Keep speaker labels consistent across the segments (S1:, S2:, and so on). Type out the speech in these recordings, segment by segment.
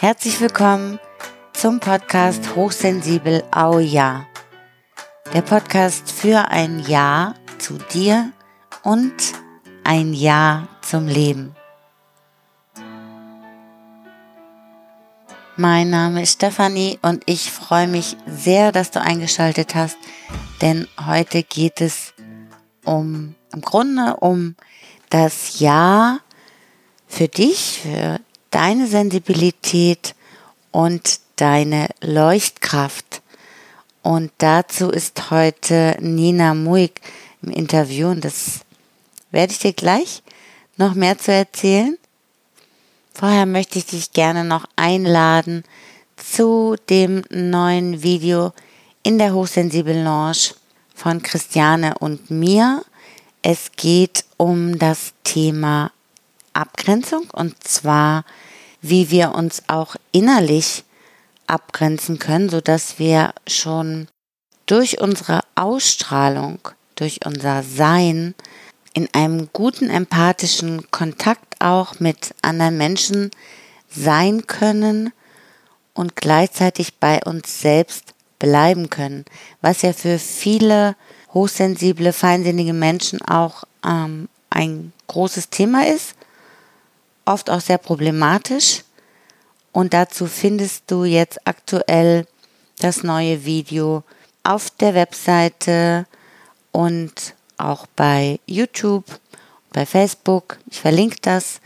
S1: Herzlich willkommen zum Podcast Hochsensibel Au Ja. Der Podcast für ein Ja zu dir und ein Ja zum Leben. Mein Name ist Stefanie und ich freue mich sehr, dass du eingeschaltet hast, denn heute geht es um, im Grunde um das Ja für dich, für deine Sensibilität und deine Leuchtkraft. Und dazu ist heute Nina Muig im Interview und das werde ich dir gleich noch mehr zu erzählen. Vorher möchte ich dich gerne noch einladen zu dem neuen Video in der Hochsensibel Lounge von Christiane und mir. Es geht um das Thema Abgrenzung. Und zwar, wie wir uns auch innerlich abgrenzen können, so dass wir schon durch unsere Ausstrahlung, durch unser Sein in einem guten empathischen Kontakt auch mit anderen Menschen sein können und gleichzeitig bei uns selbst bleiben können, was ja für viele hochsensible, feinsinnige Menschen auch ähm, ein großes Thema ist oft auch sehr problematisch. Und dazu findest du jetzt aktuell das neue Video auf der Webseite und auch bei YouTube, bei Facebook. Ich verlinke das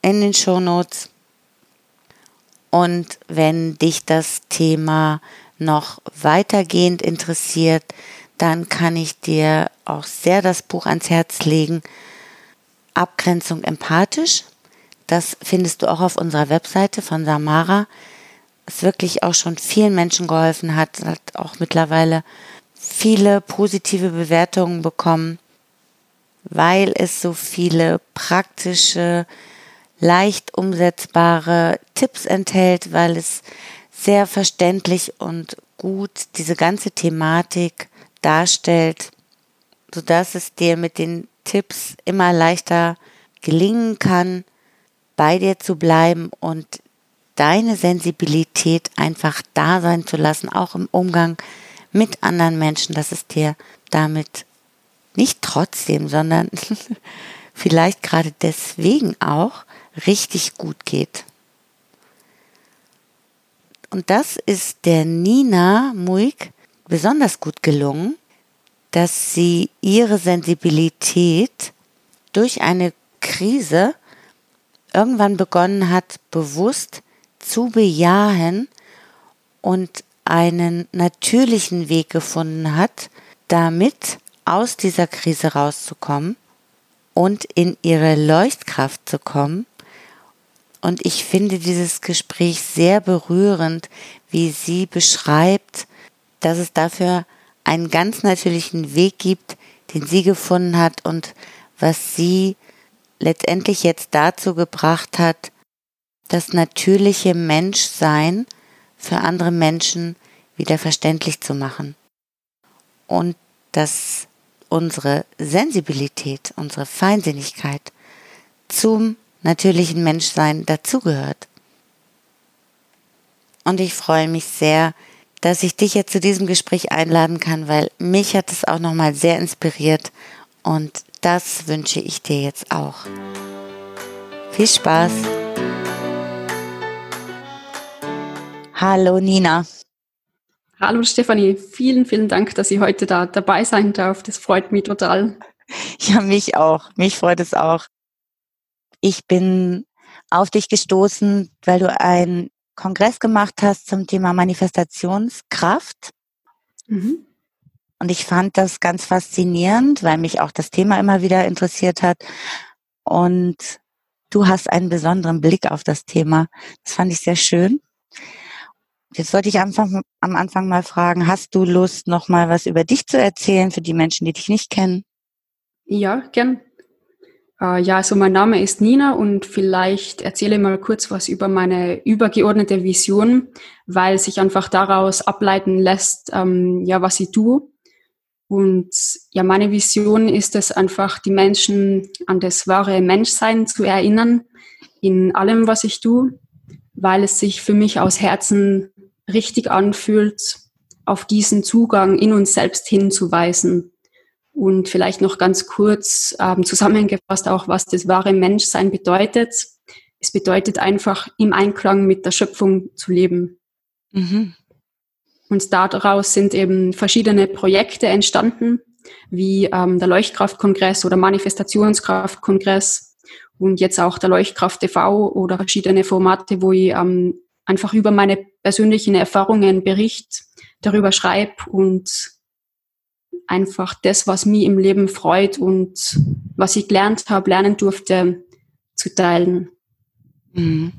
S1: in den Show Notes. Und wenn dich das Thema noch weitergehend interessiert, dann kann ich dir auch sehr das Buch ans Herz legen. Abgrenzung empathisch das findest du auch auf unserer Webseite von Samara. Es wirklich auch schon vielen Menschen geholfen hat, hat auch mittlerweile viele positive Bewertungen bekommen, weil es so viele praktische, leicht umsetzbare Tipps enthält, weil es sehr verständlich und gut diese ganze Thematik darstellt, sodass es dir mit den Tipps immer leichter gelingen kann, bei dir zu bleiben und deine Sensibilität einfach da sein zu lassen, auch im Umgang mit anderen Menschen, dass es dir damit nicht trotzdem, sondern vielleicht gerade deswegen auch richtig gut geht. Und das ist der Nina Muig besonders gut gelungen, dass sie ihre Sensibilität durch eine Krise irgendwann begonnen hat, bewusst zu bejahen und einen natürlichen Weg gefunden hat, damit aus dieser Krise rauszukommen und in ihre Leuchtkraft zu kommen. Und ich finde dieses Gespräch sehr berührend, wie sie beschreibt, dass es dafür einen ganz natürlichen Weg gibt, den sie gefunden hat und was sie letztendlich jetzt dazu gebracht hat, das natürliche Menschsein für andere Menschen wieder verständlich zu machen. Und dass unsere Sensibilität, unsere Feinsinnigkeit zum natürlichen Menschsein dazugehört. Und ich freue mich sehr, dass ich dich jetzt zu diesem Gespräch einladen kann, weil mich hat es auch nochmal sehr inspiriert und das wünsche ich dir jetzt auch. Viel Spaß! Hallo Nina.
S2: Hallo Stefanie, vielen, vielen Dank, dass ich heute da dabei sein darf. Das freut mich total.
S1: Ja, mich auch. Mich freut es auch. Ich bin auf dich gestoßen, weil du einen Kongress gemacht hast zum Thema Manifestationskraft. Mhm. Und ich fand das ganz faszinierend, weil mich auch das Thema immer wieder interessiert hat. Und du hast einen besonderen Blick auf das Thema. Das fand ich sehr schön. Jetzt sollte ich am Anfang, am Anfang mal fragen, hast du Lust, noch mal was über dich zu erzählen für die Menschen, die dich nicht kennen?
S2: Ja, gern. Äh, ja, also mein Name ist Nina und vielleicht erzähle ich mal kurz was über meine übergeordnete Vision, weil sich einfach daraus ableiten lässt, ähm, ja, was ich tue. Und ja, meine Vision ist es einfach, die Menschen an das wahre Menschsein zu erinnern, in allem, was ich tue, weil es sich für mich aus Herzen richtig anfühlt, auf diesen Zugang in uns selbst hinzuweisen. Und vielleicht noch ganz kurz ähm, zusammengefasst auch, was das wahre Menschsein bedeutet. Es bedeutet einfach, im Einklang mit der Schöpfung zu leben. Mhm. Und daraus sind eben verschiedene Projekte entstanden, wie ähm, der Leuchtkraftkongress oder Manifestationskraftkongress und jetzt auch der Leuchtkraft TV oder verschiedene Formate, wo ich ähm, einfach über meine persönlichen Erfahrungen bericht, darüber schreibe und einfach das, was mich im Leben freut und was ich gelernt habe, lernen durfte, zu teilen.
S1: Mhm.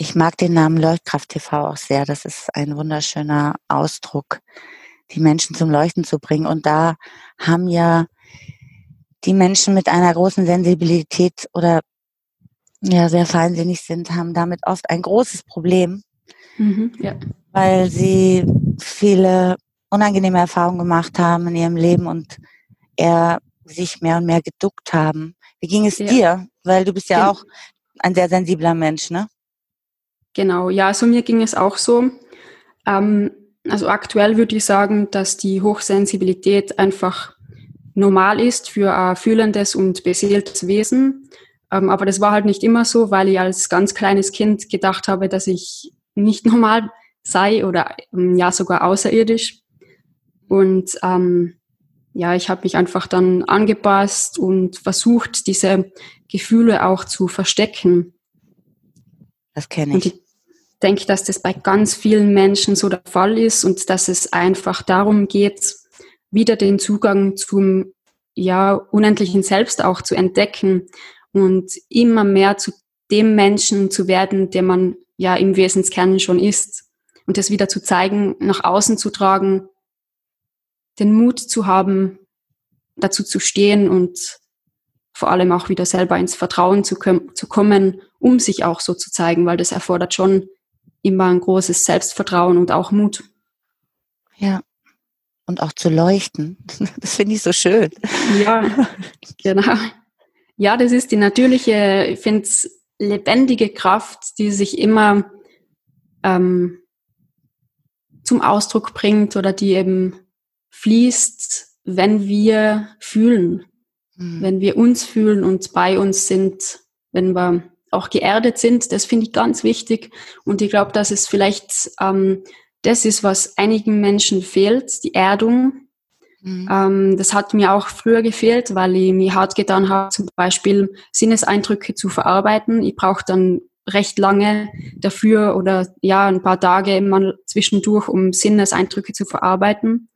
S1: Ich mag den Namen Leuchtkraft TV auch sehr. Das ist ein wunderschöner Ausdruck, die Menschen zum Leuchten zu bringen. Und da haben ja die Menschen mit einer großen Sensibilität oder ja sehr feinsinnig sind, haben damit oft ein großes Problem, mhm, ja. weil sie viele unangenehme Erfahrungen gemacht haben in ihrem Leben und eher sich mehr und mehr geduckt haben. Wie ging es ja. dir? Weil du bist ja auch ein sehr sensibler Mensch, ne?
S2: Genau, ja, also mir ging es auch so. Ähm, also aktuell würde ich sagen, dass die Hochsensibilität einfach normal ist für ein fühlendes und beseeltes Wesen. Ähm, aber das war halt nicht immer so, weil ich als ganz kleines Kind gedacht habe, dass ich nicht normal sei oder ähm, ja sogar außerirdisch. Und ähm, ja, ich habe mich einfach dann angepasst und versucht, diese Gefühle auch zu verstecken.
S1: Das kenne ich. Und ich
S2: denke, dass das bei ganz vielen Menschen so der Fall ist und dass es einfach darum geht, wieder den Zugang zum ja, unendlichen Selbst auch zu entdecken und immer mehr zu dem Menschen zu werden, der man ja im Wesenskern schon ist. Und das wieder zu zeigen, nach außen zu tragen, den Mut zu haben, dazu zu stehen und vor allem auch wieder selber ins Vertrauen zu, zu kommen, um sich auch so zu zeigen, weil das erfordert schon immer ein großes Selbstvertrauen und auch Mut.
S1: Ja. Und auch zu leuchten. Das finde ich so schön.
S2: Ja, genau. Ja, das ist die natürliche, ich finde es lebendige Kraft, die sich immer ähm, zum Ausdruck bringt oder die eben fließt, wenn wir fühlen, mhm. wenn wir uns fühlen und bei uns sind, wenn wir auch geerdet sind. Das finde ich ganz wichtig. Und ich glaube, dass es vielleicht ähm, das ist, was einigen Menschen fehlt, die Erdung. Mhm. Ähm, das hat mir auch früher gefehlt, weil ich mir hart getan habe, zum Beispiel Sinneseindrücke zu verarbeiten. Ich brauche dann recht lange dafür oder ja, ein paar Tage mal zwischendurch, um Sinneseindrücke zu verarbeiten.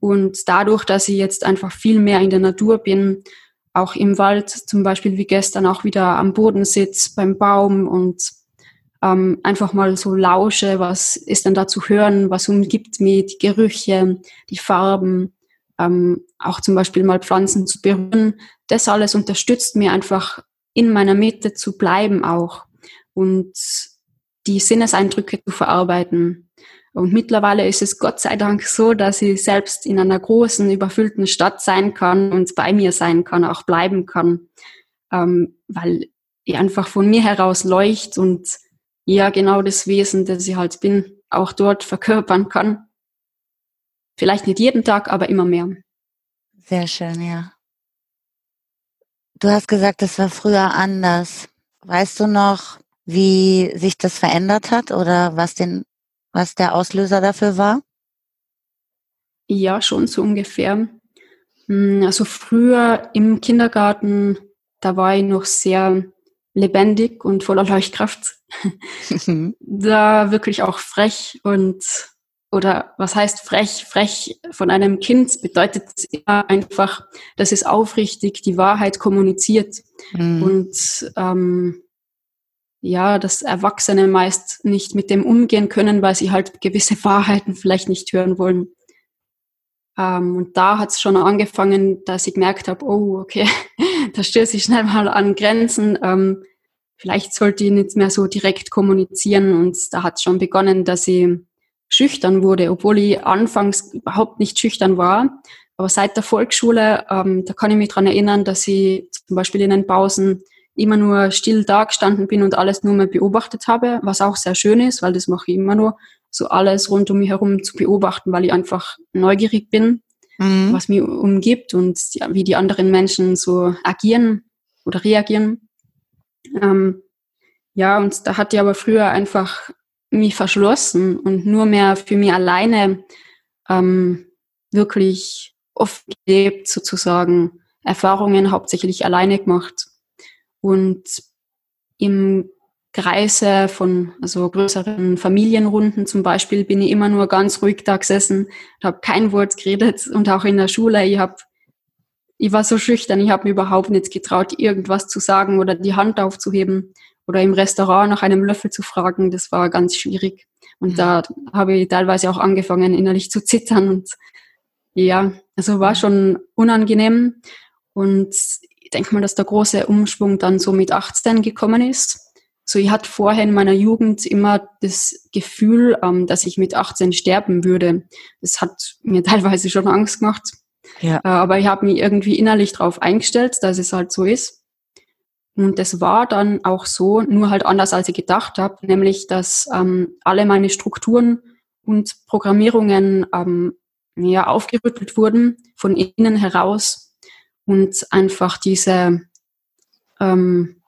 S2: Und dadurch, dass ich jetzt einfach viel mehr in der Natur bin, auch im Wald zum Beispiel wie gestern auch wieder am Boden sitze beim Baum und ähm, einfach mal so lausche, was ist denn da zu hören, was umgibt mich, die Gerüche, die Farben, ähm, auch zum Beispiel mal Pflanzen zu berühren. Das alles unterstützt mir einfach in meiner Mitte zu bleiben auch und die Sinneseindrücke zu verarbeiten. Und mittlerweile ist es Gott sei Dank so, dass ich selbst in einer großen, überfüllten Stadt sein kann und bei mir sein kann, auch bleiben kann, ähm, weil ich einfach von mir heraus leucht und ja genau das Wesen, das ich halt bin, auch dort verkörpern kann. Vielleicht nicht jeden Tag, aber immer mehr.
S1: Sehr schön, ja. Du hast gesagt, es war früher anders. Weißt du noch, wie sich das verändert hat oder was den was der Auslöser dafür war?
S2: Ja, schon so ungefähr. Hm, also früher im Kindergarten, da war ich noch sehr lebendig und voller Leuchtkraft. da wirklich auch frech und oder was heißt frech? Frech von einem Kind bedeutet immer einfach, dass es aufrichtig die Wahrheit kommuniziert. Mhm. Und ähm, ja, dass Erwachsene meist nicht mit dem umgehen können, weil sie halt gewisse Wahrheiten vielleicht nicht hören wollen. Ähm, und da hat es schon angefangen, dass ich gemerkt habe, oh, okay, da stöße ich schnell mal an Grenzen. Ähm, vielleicht sollte ich nicht mehr so direkt kommunizieren. Und da hat es schon begonnen, dass ich schüchtern wurde, obwohl ich anfangs überhaupt nicht schüchtern war. Aber seit der Volksschule, ähm, da kann ich mich dran erinnern, dass ich zum Beispiel in den Pausen immer nur still da gestanden bin und alles nur mehr beobachtet habe, was auch sehr schön ist, weil das mache ich immer nur, so alles rund um mich herum zu beobachten, weil ich einfach neugierig bin, mhm. was mich umgibt und ja, wie die anderen Menschen so agieren oder reagieren. Ähm, ja, und da hatte ich aber früher einfach mich verschlossen und nur mehr für mich alleine ähm, wirklich oft gelebt, sozusagen Erfahrungen hauptsächlich alleine gemacht. Und im Kreise von also größeren Familienrunden zum Beispiel bin ich immer nur ganz ruhig da gesessen, habe kein Wort geredet und auch in der Schule, ich habe ich war so schüchtern, ich habe mir überhaupt nicht getraut, irgendwas zu sagen oder die Hand aufzuheben oder im Restaurant nach einem Löffel zu fragen. Das war ganz schwierig. Und mhm. da habe ich teilweise auch angefangen, innerlich zu zittern. Und ja, also war schon unangenehm. Und ich denke mal, dass der große Umschwung dann so mit 18 gekommen ist. So, ich hatte vorher in meiner Jugend immer das Gefühl, ähm, dass ich mit 18 sterben würde. Das hat mir teilweise schon Angst gemacht. Ja. Äh, aber ich habe mich irgendwie innerlich darauf eingestellt, dass es halt so ist. Und das war dann auch so, nur halt anders, als ich gedacht habe, nämlich, dass ähm, alle meine Strukturen und Programmierungen ähm, ja, aufgerüttelt wurden von innen heraus und einfach diese ähm,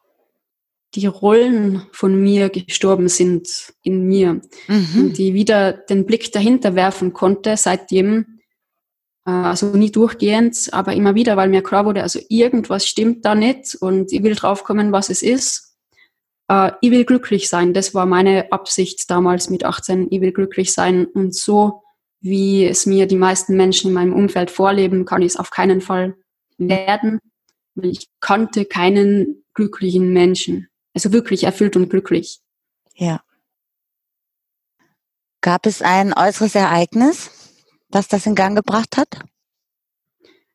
S2: die Rollen von mir gestorben sind in mir mhm. und die wieder den Blick dahinter werfen konnte, seitdem äh, also nie durchgehend, aber immer wieder, weil mir klar wurde, also irgendwas stimmt da nicht und ich will draufkommen, was es ist. Äh, ich will glücklich sein. Das war meine Absicht damals mit 18. Ich will glücklich sein und so, wie es mir die meisten Menschen in meinem Umfeld vorleben, kann ich es auf keinen Fall werden, weil ich kannte keinen glücklichen Menschen. Also wirklich erfüllt und glücklich.
S1: Ja. Gab es ein äußeres Ereignis, was das in Gang gebracht hat?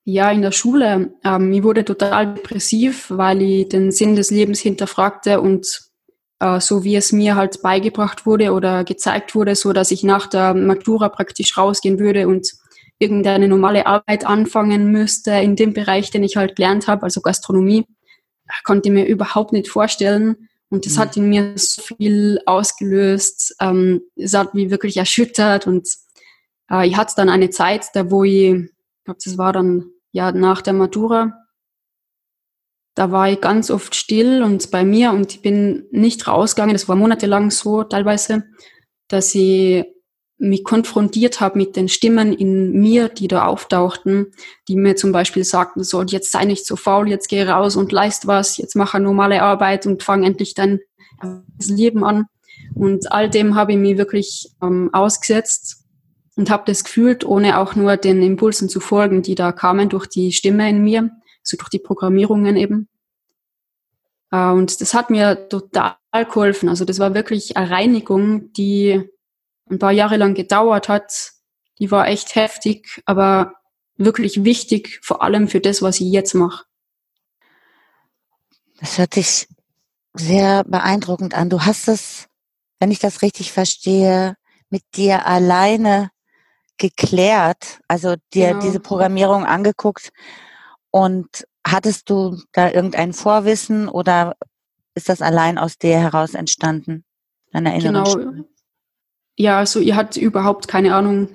S2: Ja, in der Schule. Ähm, ich wurde total depressiv, weil ich den Sinn des Lebens hinterfragte und äh, so wie es mir halt beigebracht wurde oder gezeigt wurde, so dass ich nach der Matura praktisch rausgehen würde und irgendeine normale Arbeit anfangen müsste in dem Bereich, den ich halt gelernt habe, also Gastronomie, konnte ich mir überhaupt nicht vorstellen. Und das mhm. hat in mir so viel ausgelöst. Ähm, es hat mich wirklich erschüttert und äh, ich hatte dann eine Zeit, da wo ich, ich glaube, das war dann ja nach der Matura, da war ich ganz oft still und bei mir und ich bin nicht rausgegangen. Das war monatelang so teilweise, dass ich mich konfrontiert habe mit den Stimmen in mir, die da auftauchten, die mir zum Beispiel sagten, so, jetzt sei nicht so faul, jetzt geh raus und leist was, jetzt mach eine normale Arbeit und fang endlich dein Leben an. Und all dem habe ich mich wirklich ähm, ausgesetzt und habe das gefühlt, ohne auch nur den Impulsen zu folgen, die da kamen durch die Stimme in mir, so durch die Programmierungen eben. Äh, und das hat mir total geholfen. Also das war wirklich eine Reinigung, die ein paar Jahre lang gedauert hat. Die war echt heftig, aber wirklich wichtig, vor allem für das, was ich jetzt mache.
S1: Das hört sich sehr beeindruckend an. Du hast es, wenn ich das richtig verstehe, mit dir alleine geklärt, also dir genau. diese Programmierung angeguckt und hattest du da irgendein Vorwissen oder ist das allein aus dir heraus entstanden? Deiner inneren genau. Stimme?
S2: Ja, also ihr habt überhaupt keine Ahnung.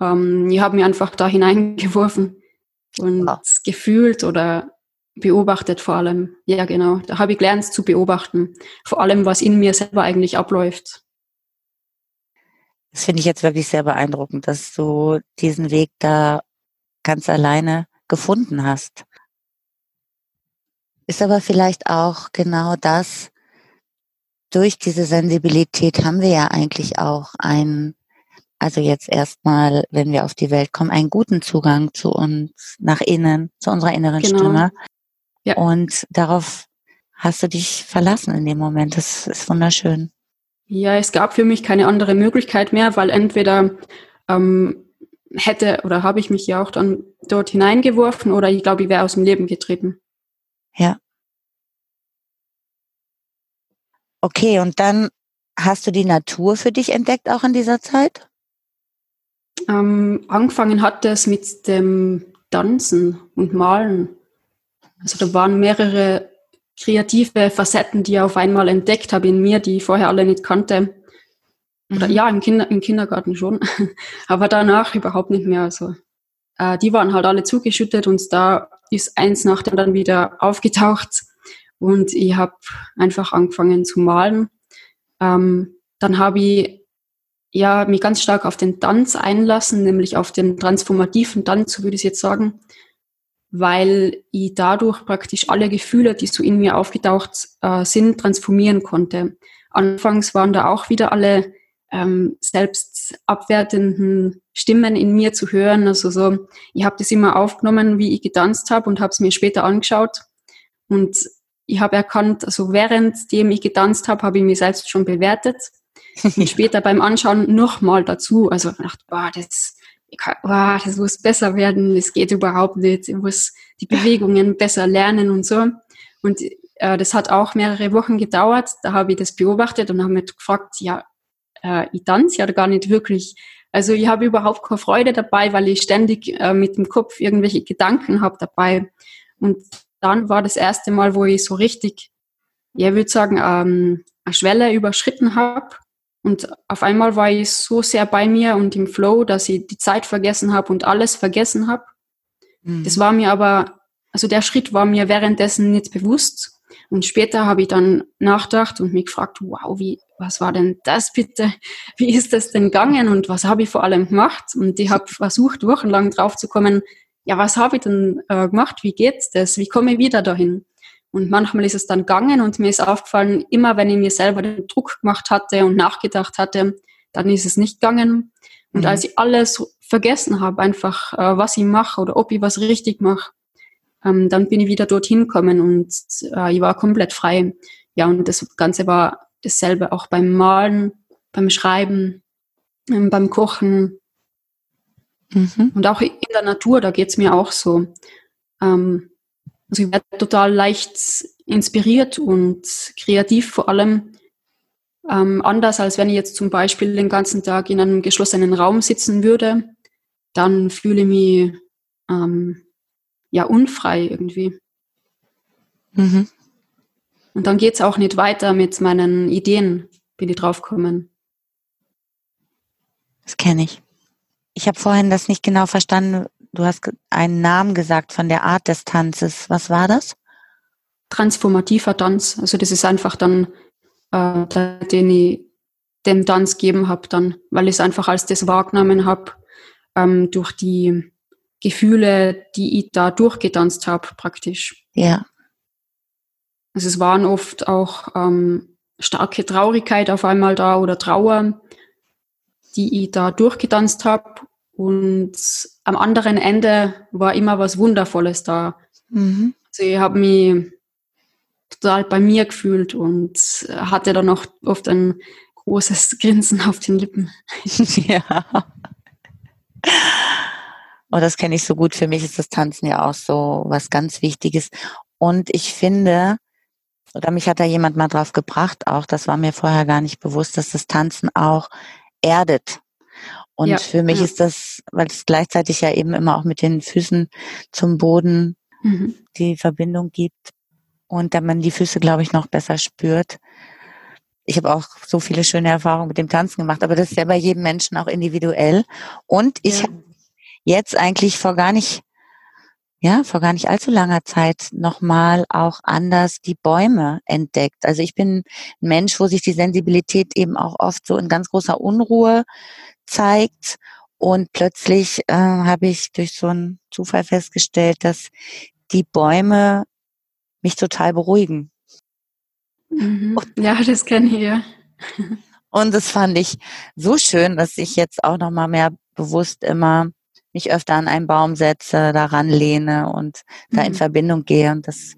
S2: Ähm, ihr habt mir einfach da hineingeworfen und ja. gefühlt oder beobachtet vor allem. Ja, genau. Da habe ich gelernt zu beobachten. Vor allem, was in mir selber eigentlich abläuft.
S1: Das finde ich jetzt wirklich sehr beeindruckend, dass du diesen Weg da ganz alleine gefunden hast. Ist aber vielleicht auch genau das, durch diese Sensibilität haben wir ja eigentlich auch einen, also jetzt erstmal, wenn wir auf die Welt kommen, einen guten Zugang zu uns, nach innen, zu unserer inneren genau. Stimme. Ja. Und darauf hast du dich verlassen in dem Moment. Das ist wunderschön.
S2: Ja, es gab für mich keine andere Möglichkeit mehr, weil entweder ähm, hätte oder habe ich mich ja auch dann dort hineingeworfen oder ich glaube, ich wäre aus dem Leben getreten.
S1: Ja. Okay, und dann hast du die Natur für dich entdeckt auch in dieser Zeit?
S2: Ähm, angefangen hat es mit dem Tanzen und Malen. Also da waren mehrere kreative Facetten, die ich auf einmal entdeckt habe in mir, die ich vorher alle nicht kannte. Oder mhm. ja, im, Kinder, im Kindergarten schon, aber danach überhaupt nicht mehr. Also äh, die waren halt alle zugeschüttet und da ist eins nach dem dann wieder aufgetaucht und ich habe einfach angefangen zu malen. Ähm, dann habe ich ja mich ganz stark auf den Tanz einlassen, nämlich auf den transformativen Tanz, so würde ich jetzt sagen, weil ich dadurch praktisch alle Gefühle, die so in mir aufgetaucht äh, sind, transformieren konnte. Anfangs waren da auch wieder alle ähm, selbst abwertenden Stimmen in mir zu hören. Also so, ich habe das immer aufgenommen, wie ich getanzt habe und habe es mir später angeschaut. Und ich habe erkannt, also währenddem ich getanzt habe, habe ich mich selbst schon bewertet. Und später beim Anschauen nochmal dazu. Also ich dachte, boah, das, boah, das muss besser werden, das geht überhaupt nicht. Ich muss die Bewegungen besser lernen und so. Und äh, das hat auch mehrere Wochen gedauert. Da habe ich das beobachtet und habe mich gefragt, ja, äh, ich tanze ja gar nicht wirklich. Also ich habe überhaupt keine Freude dabei, weil ich ständig äh, mit dem Kopf irgendwelche Gedanken habe dabei. Und dann war das erste Mal, wo ich so richtig, ja, ich würde sagen, ähm, eine Schwelle überschritten habe. Und auf einmal war ich so sehr bei mir und im Flow, dass ich die Zeit vergessen habe und alles vergessen habe. Mhm. Das war mir aber, also der Schritt war mir währenddessen nicht bewusst. Und später habe ich dann nachgedacht und mich gefragt, wow, wie, was war denn das bitte? Wie ist das denn gegangen und was habe ich vor allem gemacht? Und ich habe versucht, wochenlang drauf zu kommen, ja, was habe ich denn äh, gemacht? Wie geht's das? Wie komme ich wieder dahin? Und manchmal ist es dann gegangen und mir ist aufgefallen, immer wenn ich mir selber den Druck gemacht hatte und nachgedacht hatte, dann ist es nicht gegangen. Und mhm. als ich alles vergessen habe, einfach äh, was ich mache oder ob ich was richtig mache, ähm, dann bin ich wieder dorthin gekommen und äh, ich war komplett frei. Ja, und das Ganze war dasselbe auch beim Malen, beim Schreiben, ähm, beim Kochen mhm. und auch in der Natur, da geht's mir auch so. Ähm, also ich werde total leicht inspiriert und kreativ vor allem. Ähm, anders als wenn ich jetzt zum Beispiel den ganzen Tag in einem geschlossenen Raum sitzen würde, dann fühle ich mich ähm, ja unfrei irgendwie. Mhm. Und dann geht es auch nicht weiter mit meinen Ideen, wie die draufkommen.
S1: Das kenne ich. Ich habe vorhin das nicht genau verstanden. Du hast einen Namen gesagt von der Art des Tanzes. Was war das?
S2: Transformativer Tanz. Also das ist einfach dann, äh, den ich dem Tanz gegeben habe, dann, weil ich es einfach als das wahrgenommen habe, ähm, durch die Gefühle, die ich da durchgetanzt habe, praktisch.
S1: Ja.
S2: Also es waren oft auch ähm, starke Traurigkeit auf einmal da oder Trauer, die ich da durchgetanzt habe. Und am anderen Ende war immer was Wundervolles da. Mhm. Also ich habe mich total bei mir gefühlt und hatte dann auch oft ein großes Grinsen auf den Lippen. ja.
S1: Und das kenne ich so gut. Für mich ist das Tanzen ja auch so was ganz Wichtiges. Und ich finde, oder mich hat da jemand mal drauf gebracht, auch das war mir vorher gar nicht bewusst, dass das Tanzen auch erdet. Und ja, für mich ja. ist das, weil es gleichzeitig ja eben immer auch mit den Füßen zum Boden mhm. die Verbindung gibt und da man die Füße, glaube ich, noch besser spürt. Ich habe auch so viele schöne Erfahrungen mit dem Tanzen gemacht, aber das ist ja bei jedem Menschen auch individuell. Und ich ja jetzt eigentlich vor gar nicht, ja, vor gar nicht allzu langer Zeit nochmal auch anders die Bäume entdeckt. Also ich bin ein Mensch, wo sich die Sensibilität eben auch oft so in ganz großer Unruhe zeigt. Und plötzlich äh, habe ich durch so einen Zufall festgestellt, dass die Bäume mich total beruhigen.
S2: Mhm. Ja, das kenne ich ja.
S1: Und das fand ich so schön, dass ich jetzt auch noch mal mehr bewusst immer mich öfter an einen Baum setze, daran lehne und mhm. da in mhm. Verbindung gehe. Und das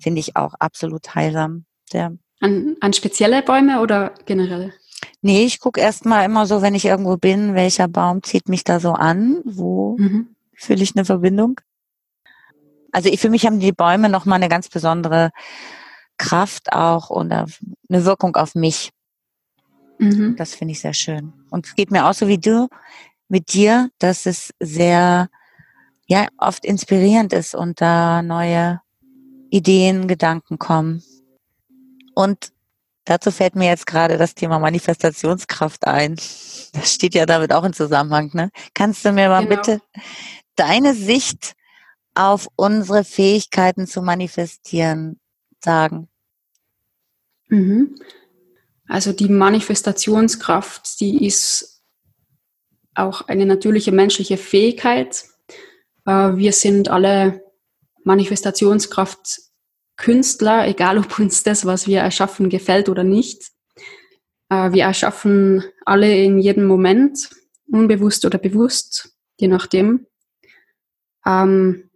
S1: finde ich auch absolut heilsam.
S2: Der an, an spezielle Bäume oder generell?
S1: Nee, ich gucke erstmal immer so, wenn ich irgendwo bin, welcher Baum zieht mich da so an, wo mhm. fühle ich eine Verbindung. Also für mich haben die Bäume nochmal eine ganz besondere Kraft auch und eine Wirkung auf mich. Mhm. Das finde ich sehr schön. Und es geht mir auch so wie du mit dir, dass es sehr, ja, oft inspirierend ist und da neue Ideen, Gedanken kommen. Und dazu fällt mir jetzt gerade das Thema Manifestationskraft ein. Das steht ja damit auch im Zusammenhang. Ne? Kannst du mir mal genau. bitte deine Sicht auf unsere Fähigkeiten zu manifestieren sagen?
S2: Mhm. Also die Manifestationskraft, die ist auch eine natürliche menschliche Fähigkeit. Äh, wir sind alle Manifestationskraft Künstler, egal ob uns das, was wir erschaffen, gefällt oder nicht. Äh, wir erschaffen alle in jedem Moment, unbewusst oder bewusst, je nachdem. Ähm,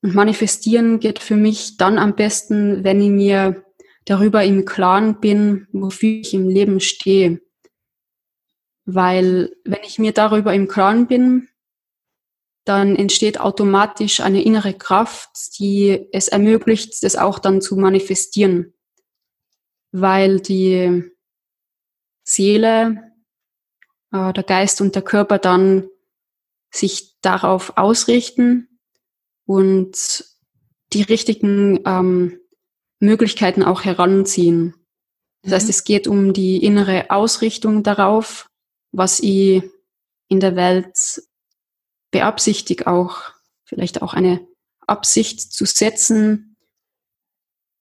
S2: und manifestieren geht für mich dann am besten, wenn ich mir darüber im Klaren bin, wofür ich im Leben stehe. Weil wenn ich mir darüber im Klaren bin, dann entsteht automatisch eine innere Kraft, die es ermöglicht, das auch dann zu manifestieren. Weil die Seele, äh, der Geist und der Körper dann sich darauf ausrichten und die richtigen ähm, Möglichkeiten auch heranziehen. Das mhm. heißt, es geht um die innere Ausrichtung darauf, was ich in der Welt beabsichtige, auch vielleicht auch eine Absicht zu setzen,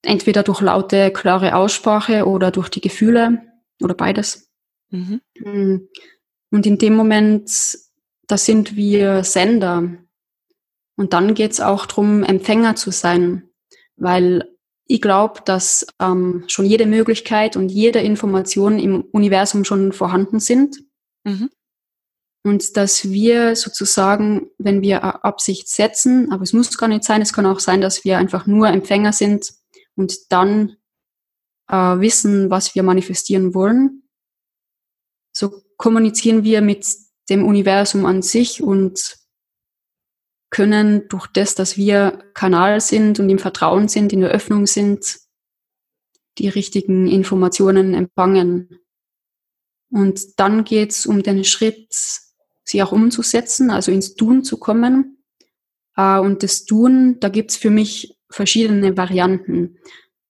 S2: entweder durch laute, klare Aussprache oder durch die Gefühle oder beides. Mhm. Mm. Und in dem Moment, da sind wir Sender. Und dann geht's auch drum, Empfänger zu sein, weil ich glaube, dass ähm, schon jede Möglichkeit und jede Information im Universum schon vorhanden sind. Mhm. Und dass wir sozusagen, wenn wir Absicht setzen, aber es muss gar nicht sein, es kann auch sein, dass wir einfach nur Empfänger sind und dann äh, wissen, was wir manifestieren wollen. So kommunizieren wir mit dem Universum an sich und können durch das, dass wir Kanal sind und im Vertrauen sind, in der Öffnung sind, die richtigen Informationen empfangen. Und dann geht's um den Schritt, sie auch umzusetzen, also ins Tun zu kommen. Äh, und das Tun, da gibt's für mich verschiedene Varianten.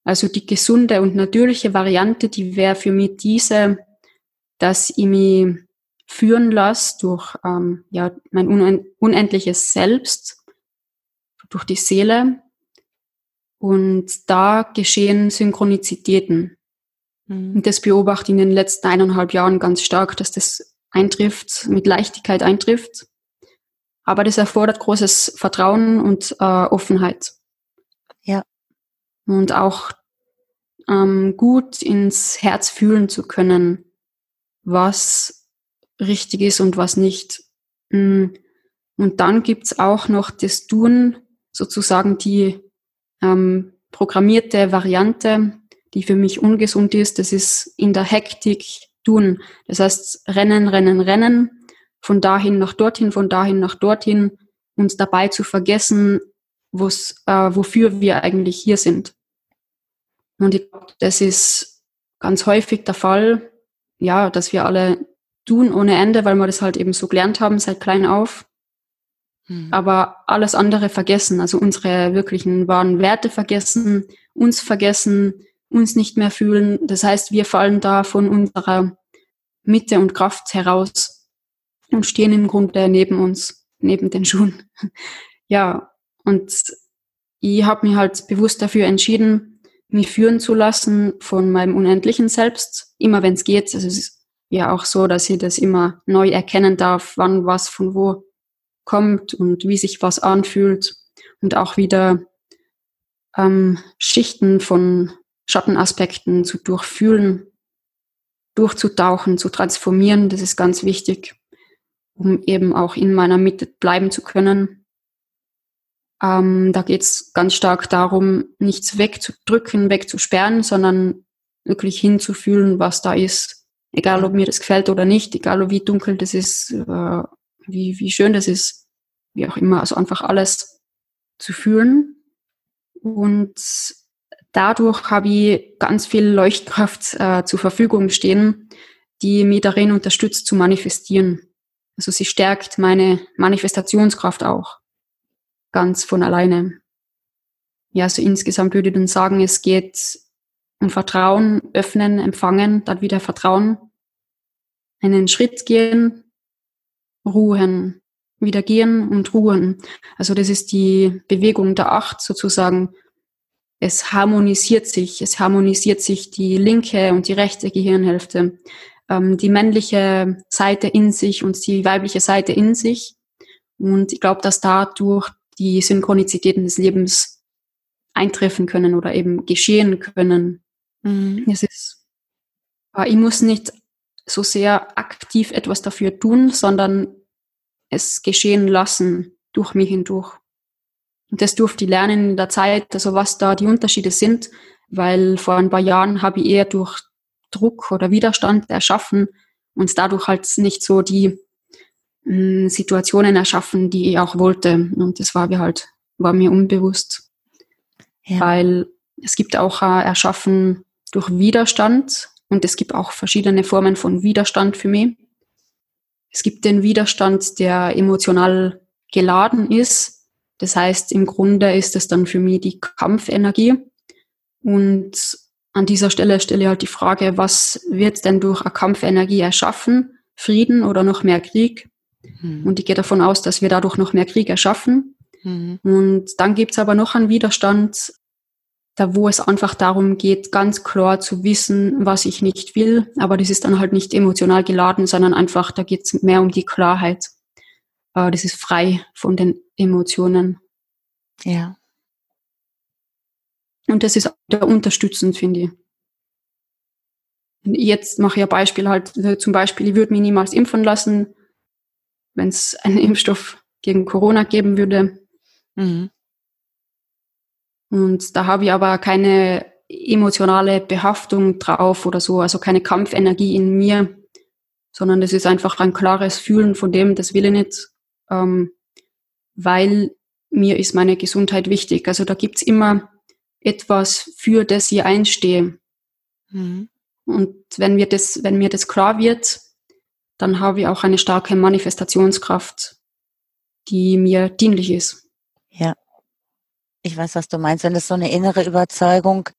S2: Also die gesunde und natürliche Variante, die wäre für mich diese, dass ich mich führen lasse durch ähm, ja, mein unendliches Selbst, durch die Seele. Und da geschehen Synchronizitäten. Mhm. Und das beobachte ich in den letzten eineinhalb Jahren ganz stark, dass das eintrifft, mit Leichtigkeit eintrifft. Aber das erfordert großes Vertrauen und äh, Offenheit.
S1: Ja.
S2: Und auch ähm, gut ins Herz fühlen zu können, was richtig ist und was nicht. Mm. Und dann gibt's auch noch das Tun, sozusagen die ähm, programmierte Variante, die für mich ungesund ist. Das ist in der Hektik tun. Das heißt, rennen, rennen, rennen, von dahin nach dorthin, von dahin nach dorthin, uns dabei zu vergessen, äh, wofür wir eigentlich hier sind. Und ich glaube, das ist ganz häufig der Fall, ja, dass wir alle tun ohne Ende, weil wir das halt eben so gelernt haben seit klein auf. Hm. Aber alles andere vergessen, also unsere wirklichen wahren Werte vergessen, uns vergessen, uns nicht mehr fühlen. Das heißt, wir fallen da von unserer Mitte und Kraft heraus und stehen im Grunde neben uns, neben den Schuhen. ja, und ich habe mich halt bewusst dafür entschieden, mich führen zu lassen von meinem unendlichen Selbst, immer wenn es geht. Also es ist ja auch so, dass ich das immer neu erkennen darf, wann was von wo kommt und wie sich was anfühlt und auch wieder ähm, Schichten von Schattenaspekten zu durchfühlen, durchzutauchen, zu transformieren. Das ist ganz wichtig, um eben auch in meiner Mitte bleiben zu können. Ähm, da geht es ganz stark darum, nichts wegzudrücken, wegzusperren, sondern wirklich hinzufühlen, was da ist Egal, ob mir das gefällt oder nicht, egal, wie dunkel das ist, äh, wie, wie schön das ist, wie auch immer. Also einfach alles zu fühlen. Und dadurch habe ich ganz viel Leuchtkraft äh, zur Verfügung stehen, die mich darin unterstützt zu manifestieren. Also sie stärkt meine Manifestationskraft auch ganz von alleine. ja, so insgesamt würde ich dann sagen, es geht um Vertrauen, öffnen, empfangen, dann wieder Vertrauen, einen Schritt gehen, ruhen, wieder gehen und ruhen. Also das ist die Bewegung der Acht sozusagen. Es harmonisiert sich, es harmonisiert sich die linke und die rechte Gehirnhälfte, ähm, die männliche Seite in sich und die weibliche Seite in sich. Und ich glaube, dass dadurch die Synchronizitäten des Lebens eintreffen können oder eben geschehen können. Mhm. Es ist, ich muss nicht so sehr aktiv etwas dafür tun, sondern es geschehen lassen durch mich hindurch. Und das durfte ich lernen in der Zeit, also was da die Unterschiede sind, weil vor ein paar Jahren habe ich eher durch Druck oder Widerstand erschaffen und dadurch halt nicht so die mh, hm, Situationen erschaffen, die ich auch wollte. Und das war mir halt, war mir unbewusst. Ja. Weil es gibt auch äh, Erschaffen durch Widerstand und es gibt auch verschiedene Formen von Widerstand für mich. Es gibt den Widerstand, der emotional geladen ist. Das heißt, im Grunde ist es dann für mich die Kampfenergie. Und an dieser Stelle stelle ich halt die Frage, was wird denn durch eine Kampfenergie erschaffen? Frieden oder noch mehr Krieg? Mhm. Und ich gehe davon aus, dass wir dadurch noch mehr Krieg erschaffen. Mhm. Und dann gibt es aber noch einen Widerstand, da wo es einfach darum geht, ganz klar zu wissen, was ich nicht will. Aber das ist dann halt nicht emotional geladen, sondern einfach, da geht es mehr um die Klarheit. Äh, das ist frei von den Emotionen.
S1: Ja.
S2: Und das ist auch unterstützend, finde ich. Jetzt mache ich ein Beispiel halt, äh, zum Beispiel, ich würde mich niemals impfen lassen, wenn es einen Impfstoff gegen Corona geben würde. Mhm. Und da habe ich aber keine emotionale Behaftung drauf oder so, also keine Kampfenergie in mir, sondern das ist einfach ein klares Fühlen von dem, das will ich nicht, ähm, weil mir ist meine Gesundheit wichtig. Also da gibt's immer etwas, für das ich einstehe. Mhm. Und wenn mir das, wenn mir das klar wird, dann habe ich auch eine starke Manifestationskraft, die mir dienlich ist.
S1: Ja. Ich weiß, was du meinst, wenn es so eine innere Überzeugung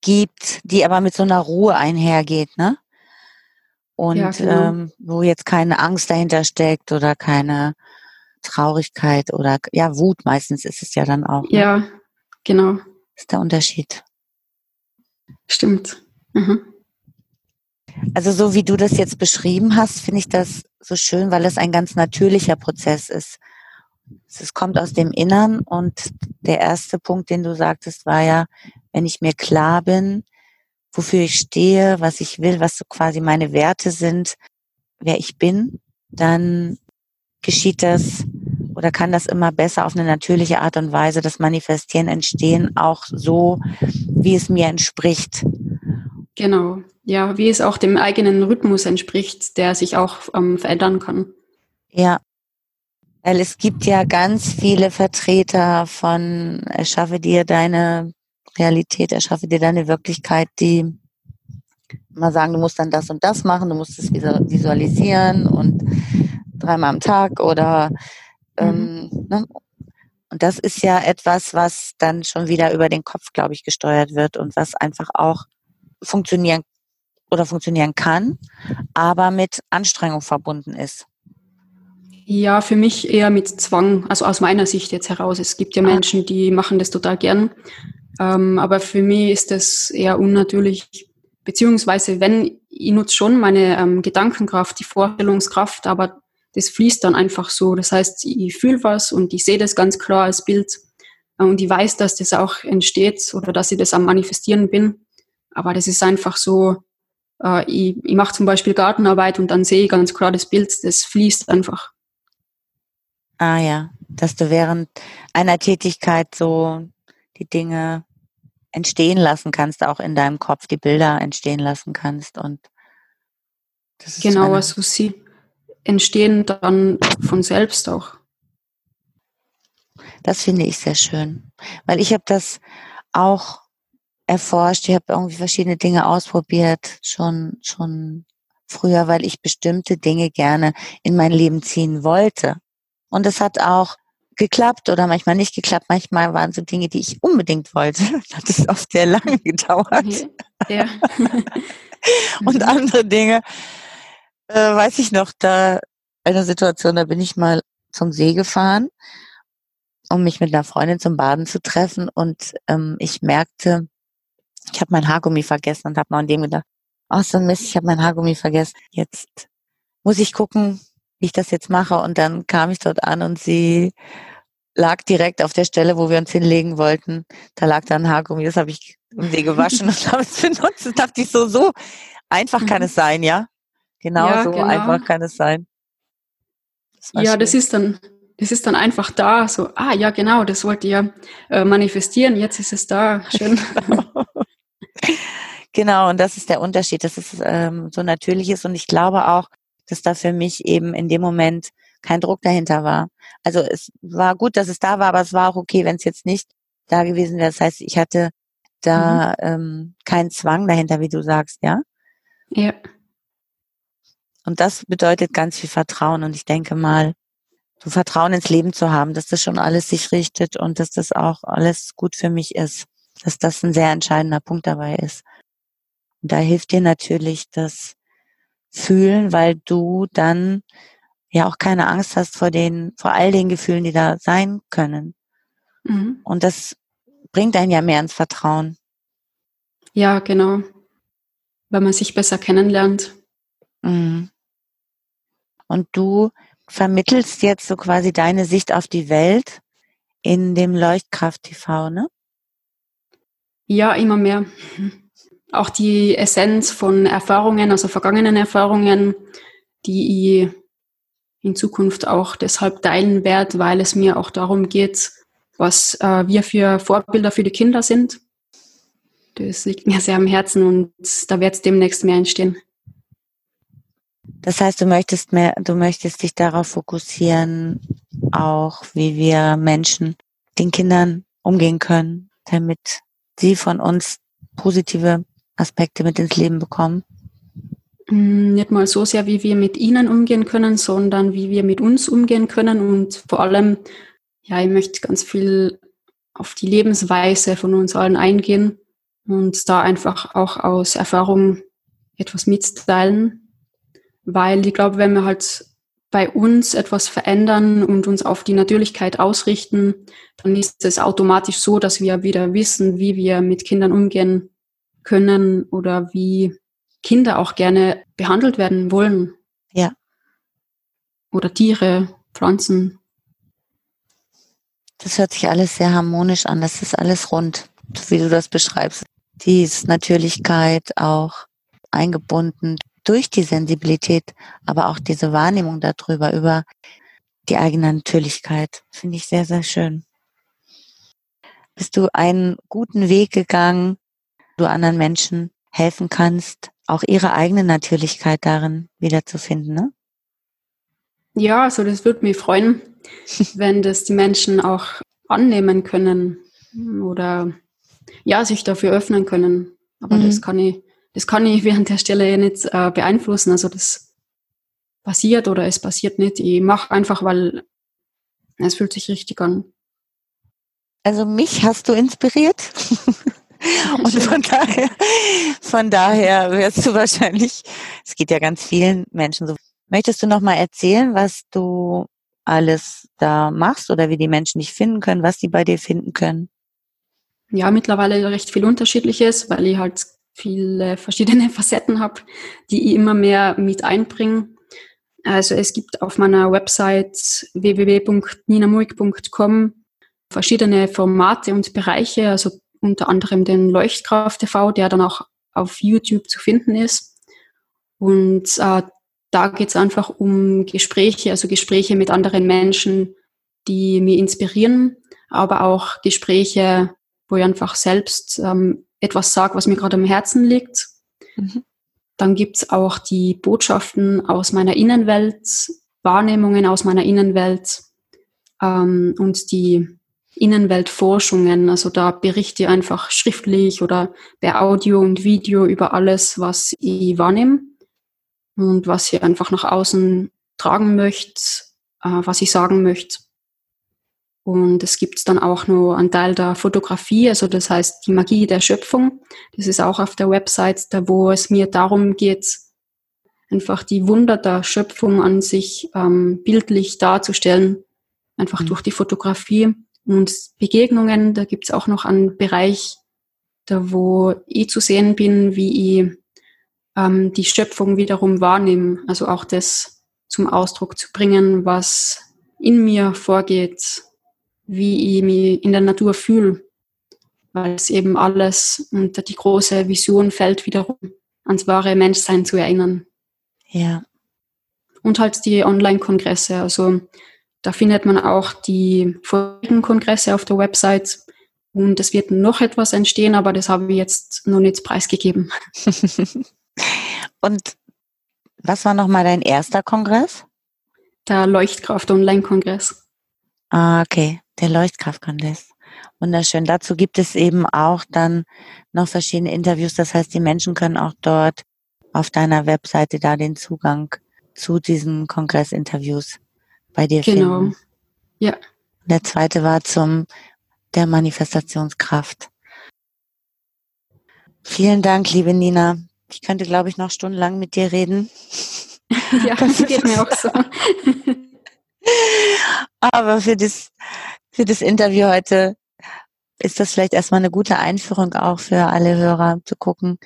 S1: gibt, die aber mit so einer Ruhe einhergeht, ne? Und ja, genau. ähm, wo jetzt keine Angst dahinter steckt oder keine Traurigkeit oder ja, Wut meistens ist es ja dann auch. Ne?
S2: Ja, genau.
S1: Ist der Unterschied.
S2: Stimmt. Mhm.
S1: Also so wie du das jetzt beschrieben hast, finde ich das so schön, weil es ein ganz natürlicher Prozess ist. Es kommt aus dem Innern und der erste Punkt, den du sagtest, war ja, wenn ich mir klar bin, wofür ich stehe, was ich will, was so quasi meine Werte sind, wer ich bin, dann geschieht das oder kann das immer besser auf eine natürliche Art und Weise, das Manifestieren entstehen, auch so, wie es mir entspricht.
S2: Genau, ja, wie es auch dem eigenen Rhythmus entspricht, der sich auch ähm, verändern kann.
S1: Ja, weil es gibt ja ganz viele Vertreter von erschaffe dir deine Realität, erschaffe dir deine Wirklichkeit, die mal sagen, du musst dann das und das machen, du musst es visualisieren und dreimal am Tag oder ähm, mhm. ne? und das ist ja etwas, was dann schon wieder über den Kopf, glaube ich, gesteuert wird und was einfach auch funktionieren oder funktionieren kann, aber mit Anstrengung verbunden ist.
S2: Ja, für mich eher mit Zwang, also aus meiner Sicht jetzt heraus. Es gibt ja ah. Menschen, die machen das total gern. Ähm, aber für mich ist das eher unnatürlich. Beziehungsweise, wenn, ich nutze schon meine ähm, Gedankenkraft, die Vorstellungskraft, aber das fließt dann einfach so. Das heißt, ich fühle was und ich sehe das ganz klar als Bild und ich weiß, dass das auch entsteht oder dass ich das am Manifestieren bin. Aber das ist einfach so, äh, ich, ich mache zum Beispiel Gartenarbeit und dann sehe ich ganz klar das Bild, das fließt einfach.
S1: Ah ja, dass du während einer Tätigkeit so die Dinge entstehen lassen kannst, auch in deinem Kopf die Bilder entstehen lassen kannst und
S2: das ist genau, also sie entstehen dann von selbst auch.
S1: Das finde ich sehr schön, weil ich habe das auch erforscht, ich habe irgendwie verschiedene Dinge ausprobiert, schon schon früher, weil ich bestimmte Dinge gerne in mein Leben ziehen wollte. Und es hat auch geklappt oder manchmal nicht geklappt. Manchmal waren so Dinge, die ich unbedingt wollte. Das hat es oft sehr lange gedauert. Okay. Ja. Und andere Dinge, äh, weiß ich noch, da eine Situation, da bin ich mal zum See gefahren, um mich mit einer Freundin zum Baden zu treffen. Und ähm, ich merkte, ich habe mein Haargummi vergessen und habe noch an dem gedacht, oh, so ein Mist, ich habe mein Haargummi vergessen. Jetzt muss ich gucken, wie ich das jetzt mache. Und dann kam ich dort an und sie lag direkt auf der Stelle, wo wir uns hinlegen wollten. Da lag da ein Haargummi, das habe ich um sie gewaschen und habe es benutzt. Das dachte ich so, so einfach kann es sein, ja? Genau ja, so genau. einfach kann es sein.
S2: Das ja, schön. das ist dann, das ist dann einfach da, so, ah ja, genau, das wollte ich ja äh, manifestieren, jetzt ist es da. Schön.
S1: genau, und das ist der Unterschied, dass es ähm, so natürlich ist. Und ich glaube auch, dass da für mich eben in dem Moment kein Druck dahinter war. Also es war gut, dass es da war, aber es war auch okay, wenn es jetzt nicht da gewesen wäre. Das heißt, ich hatte da mhm. ähm, keinen Zwang dahinter, wie du sagst, ja?
S2: Ja.
S1: Und das bedeutet ganz viel Vertrauen. Und ich denke mal, so Vertrauen ins Leben zu haben, dass das schon alles sich richtet und dass das auch alles gut für mich ist. Dass das ein sehr entscheidender Punkt dabei ist. Und da hilft dir natürlich das Fühlen, weil du dann ja auch keine Angst hast vor den, vor all den Gefühlen, die da sein können. Mhm. Und das bringt einen ja mehr ins Vertrauen.
S2: Ja, genau. Weil man sich besser kennenlernt.
S1: Mhm. Und du vermittelst jetzt so quasi deine Sicht auf die Welt in dem Leuchtkraft TV, ne?
S2: Ja, immer mehr. Auch die Essenz von Erfahrungen, also vergangenen Erfahrungen, die ich in Zukunft auch deshalb teilen werde, weil es mir auch darum geht, was äh, wir für Vorbilder für die Kinder sind. Das liegt mir sehr am Herzen und da wird es demnächst mehr entstehen.
S1: Das heißt, du möchtest mehr, du möchtest dich darauf fokussieren, auch wie wir Menschen den Kindern umgehen können, damit sie von uns positive Aspekte mit ins Leben bekommen.
S2: Mm, nicht mal so sehr, wie wir mit ihnen umgehen können, sondern wie wir mit uns umgehen können und vor allem, ja, ich möchte ganz viel auf die Lebensweise von uns allen eingehen und da einfach auch aus Erfahrung etwas mitteilen, weil ich glaube, wenn wir halt bei uns etwas verändern und uns auf die Natürlichkeit ausrichten, dann ist es automatisch so, dass wir wieder wissen, wie wir mit Kindern umgehen können oder wie Kinder auch gerne behandelt werden wollen.
S1: Ja.
S2: Oder Tiere, Pflanzen.
S1: Das hört sich alles sehr harmonisch an. Das ist alles rund, wie du das beschreibst. Die Natürlichkeit auch eingebunden durch die Sensibilität, aber auch diese Wahrnehmung darüber, über die eigene Natürlichkeit. Finde ich sehr, sehr schön. Bist du einen guten Weg gegangen, du anderen Menschen helfen kannst, auch ihre eigene Natürlichkeit darin wiederzufinden, ne?
S2: Ja, also das würde mich freuen, wenn das die Menschen auch annehmen können oder ja, sich dafür öffnen können. Aber mhm. das kann ich, das kann ich während der Stelle nicht äh, beeinflussen. Also das passiert oder es passiert nicht. Ich mache einfach, weil es fühlt sich richtig an.
S1: Also mich hast du inspiriert. Und von daher, von daher wirst du wahrscheinlich, es geht ja ganz vielen Menschen so. Möchtest du noch mal erzählen, was du alles da machst oder wie die Menschen dich finden können, was sie bei dir finden können?
S2: Ja, mittlerweile recht viel Unterschiedliches, weil ich halt viele verschiedene Facetten habe, die ich immer mehr mit einbringe. Also es gibt auf meiner Website www.ninamuik.com verschiedene Formate und Bereiche, also unter anderem den Leuchtkraft TV, der dann auch auf YouTube zu finden ist. Und äh, da geht es einfach um Gespräche, also Gespräche mit anderen Menschen, die mir inspirieren, aber auch Gespräche, wo ich einfach selbst ähm, etwas sage, was mir gerade am Herzen liegt. Mhm. Dann gibt's auch die Botschaften aus meiner Innenwelt, Wahrnehmungen aus meiner Innenwelt ähm, und die Innenweltforschungen. Also da berichte ich einfach schriftlich oder per Audio und Video über alles, was ich wahrnehme und was ich einfach nach außen tragen möchte, äh, was ich sagen möchte. Und es gibt dann auch noch einen Teil der Fotografie, also das heißt die Magie der Schöpfung. Das ist auch auf der Website, da wo es mir darum geht, einfach die Wunder der Schöpfung an sich ähm, bildlich darzustellen, einfach mhm. durch die Fotografie und Begegnungen. Da gibt's auch noch einen Bereich, da wo ich zu sehen bin, wie ich ähm, die Schöpfung wiederum wahrnehme. Also auch das zum Ausdruck zu bringen, was in mir vorgeht, wie ich mich in der Natur fühle. Weil es eben alles unter die große Vision fällt, wiederum ans wahre Menschsein zu erinnern.
S1: Ja.
S2: Und halt die Online-Kongresse. Also da findet man auch die vorigen Kongresse auf der Website. Und es wird noch etwas entstehen, aber das habe ich jetzt noch nicht preisgegeben.
S1: Und was war nochmal dein erster Kongress?
S2: Der Leuchtkraft Online-Kongress.
S1: Ah, okay. Der Leuchtkraft-Kongress. Wunderschön. Dazu gibt es eben auch dann noch verschiedene Interviews. Das heißt, die Menschen können auch dort auf deiner Webseite da den Zugang zu diesen Kongressinterviews bei dir genau. finden.
S2: Ja.
S1: Der zweite war zum der Manifestationskraft. Vielen Dank, liebe Nina. Ich könnte, glaube ich, noch stundenlang mit dir reden.
S2: ja, das geht mir auch so.
S1: Aber für das, für das Interview heute ist das vielleicht erstmal eine gute Einführung auch für alle Hörer zu gucken,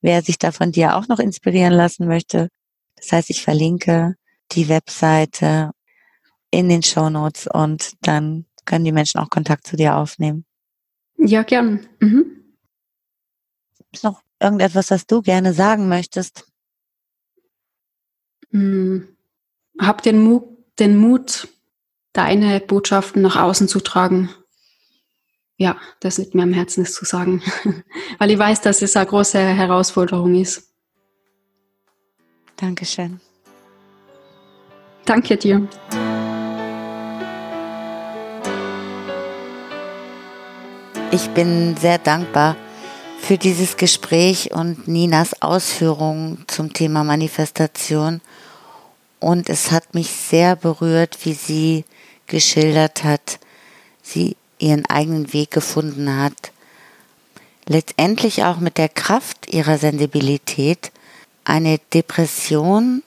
S1: wer sich da von dir auch noch inspirieren lassen möchte. Das heißt, ich verlinke die Webseite in den Show Notes und dann können die Menschen auch Kontakt zu dir aufnehmen.
S2: Ja, gern. Mhm.
S1: Ist noch irgendetwas, was du gerne sagen möchtest?
S2: Hm. Hab den Mut, den Mut, deine Botschaften nach außen zu tragen. Ja, das liegt mir am Herzen, es zu sagen. Weil ich weiß, dass es eine große Herausforderung ist.
S1: Dankeschön.
S2: Danke dir.
S1: Ich bin sehr dankbar für dieses Gespräch und Ninas Ausführungen zum Thema Manifestation. Und es hat mich sehr berührt, wie sie geschildert hat, sie ihren eigenen Weg gefunden hat. Letztendlich auch mit der Kraft ihrer Sensibilität eine Depression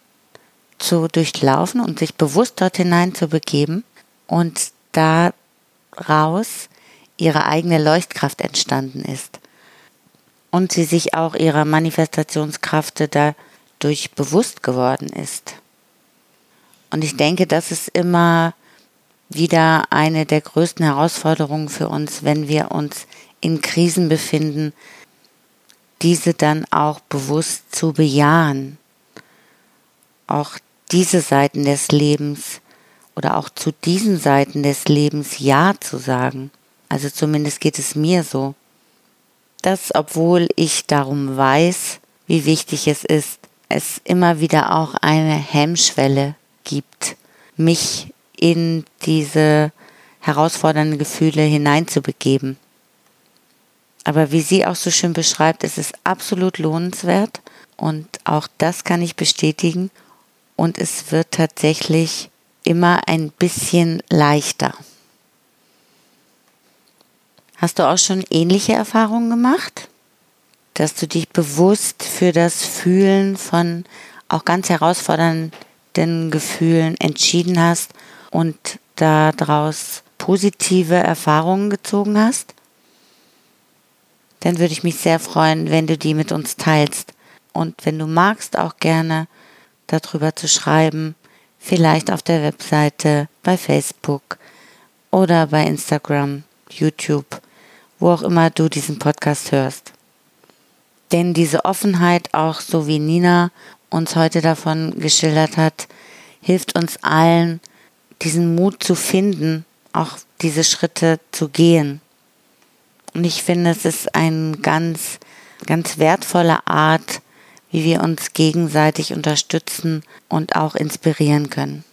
S1: zu durchlaufen und sich bewusst dort hinein zu begeben und daraus ihre eigene Leuchtkraft entstanden ist. Und sie sich auch ihrer Manifestationskraft dadurch bewusst geworden ist. Und ich denke, das ist immer wieder eine der größten Herausforderungen für uns, wenn wir uns in Krisen befinden, diese dann auch bewusst zu bejahen. Auch diese Seiten des Lebens oder auch zu diesen Seiten des Lebens Ja zu sagen. Also zumindest geht es mir so. Das, obwohl ich darum weiß, wie wichtig es ist, es immer wieder auch eine Hemmschwelle gibt, mich in diese herausfordernden Gefühle hineinzubegeben. Aber wie sie auch so schön beschreibt, es ist absolut lohnenswert und auch das kann ich bestätigen und es wird tatsächlich immer ein bisschen leichter. Hast du auch schon ähnliche Erfahrungen gemacht? Dass du dich bewusst für das Fühlen von auch ganz herausfordernden Gefühlen entschieden hast und daraus positive Erfahrungen gezogen hast? Dann würde ich mich sehr freuen, wenn du die mit uns teilst. Und wenn du magst, auch gerne darüber zu schreiben, vielleicht auf der Webseite, bei Facebook oder bei Instagram, YouTube wo auch immer du diesen Podcast hörst. Denn diese Offenheit, auch so wie Nina uns heute davon geschildert hat, hilft uns allen, diesen Mut zu finden, auch diese Schritte zu gehen. Und ich finde, es ist eine ganz, ganz wertvolle Art, wie wir uns gegenseitig unterstützen und auch inspirieren können.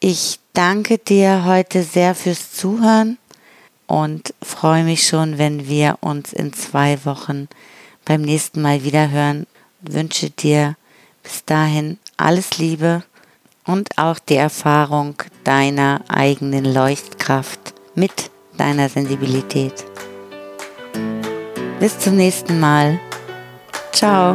S1: Ich danke dir heute sehr fürs Zuhören und freue mich schon, wenn wir uns in zwei Wochen beim nächsten Mal wieder hören. Wünsche dir bis dahin alles Liebe und auch die Erfahrung deiner eigenen Leuchtkraft mit deiner Sensibilität. Bis zum nächsten Mal. Ciao.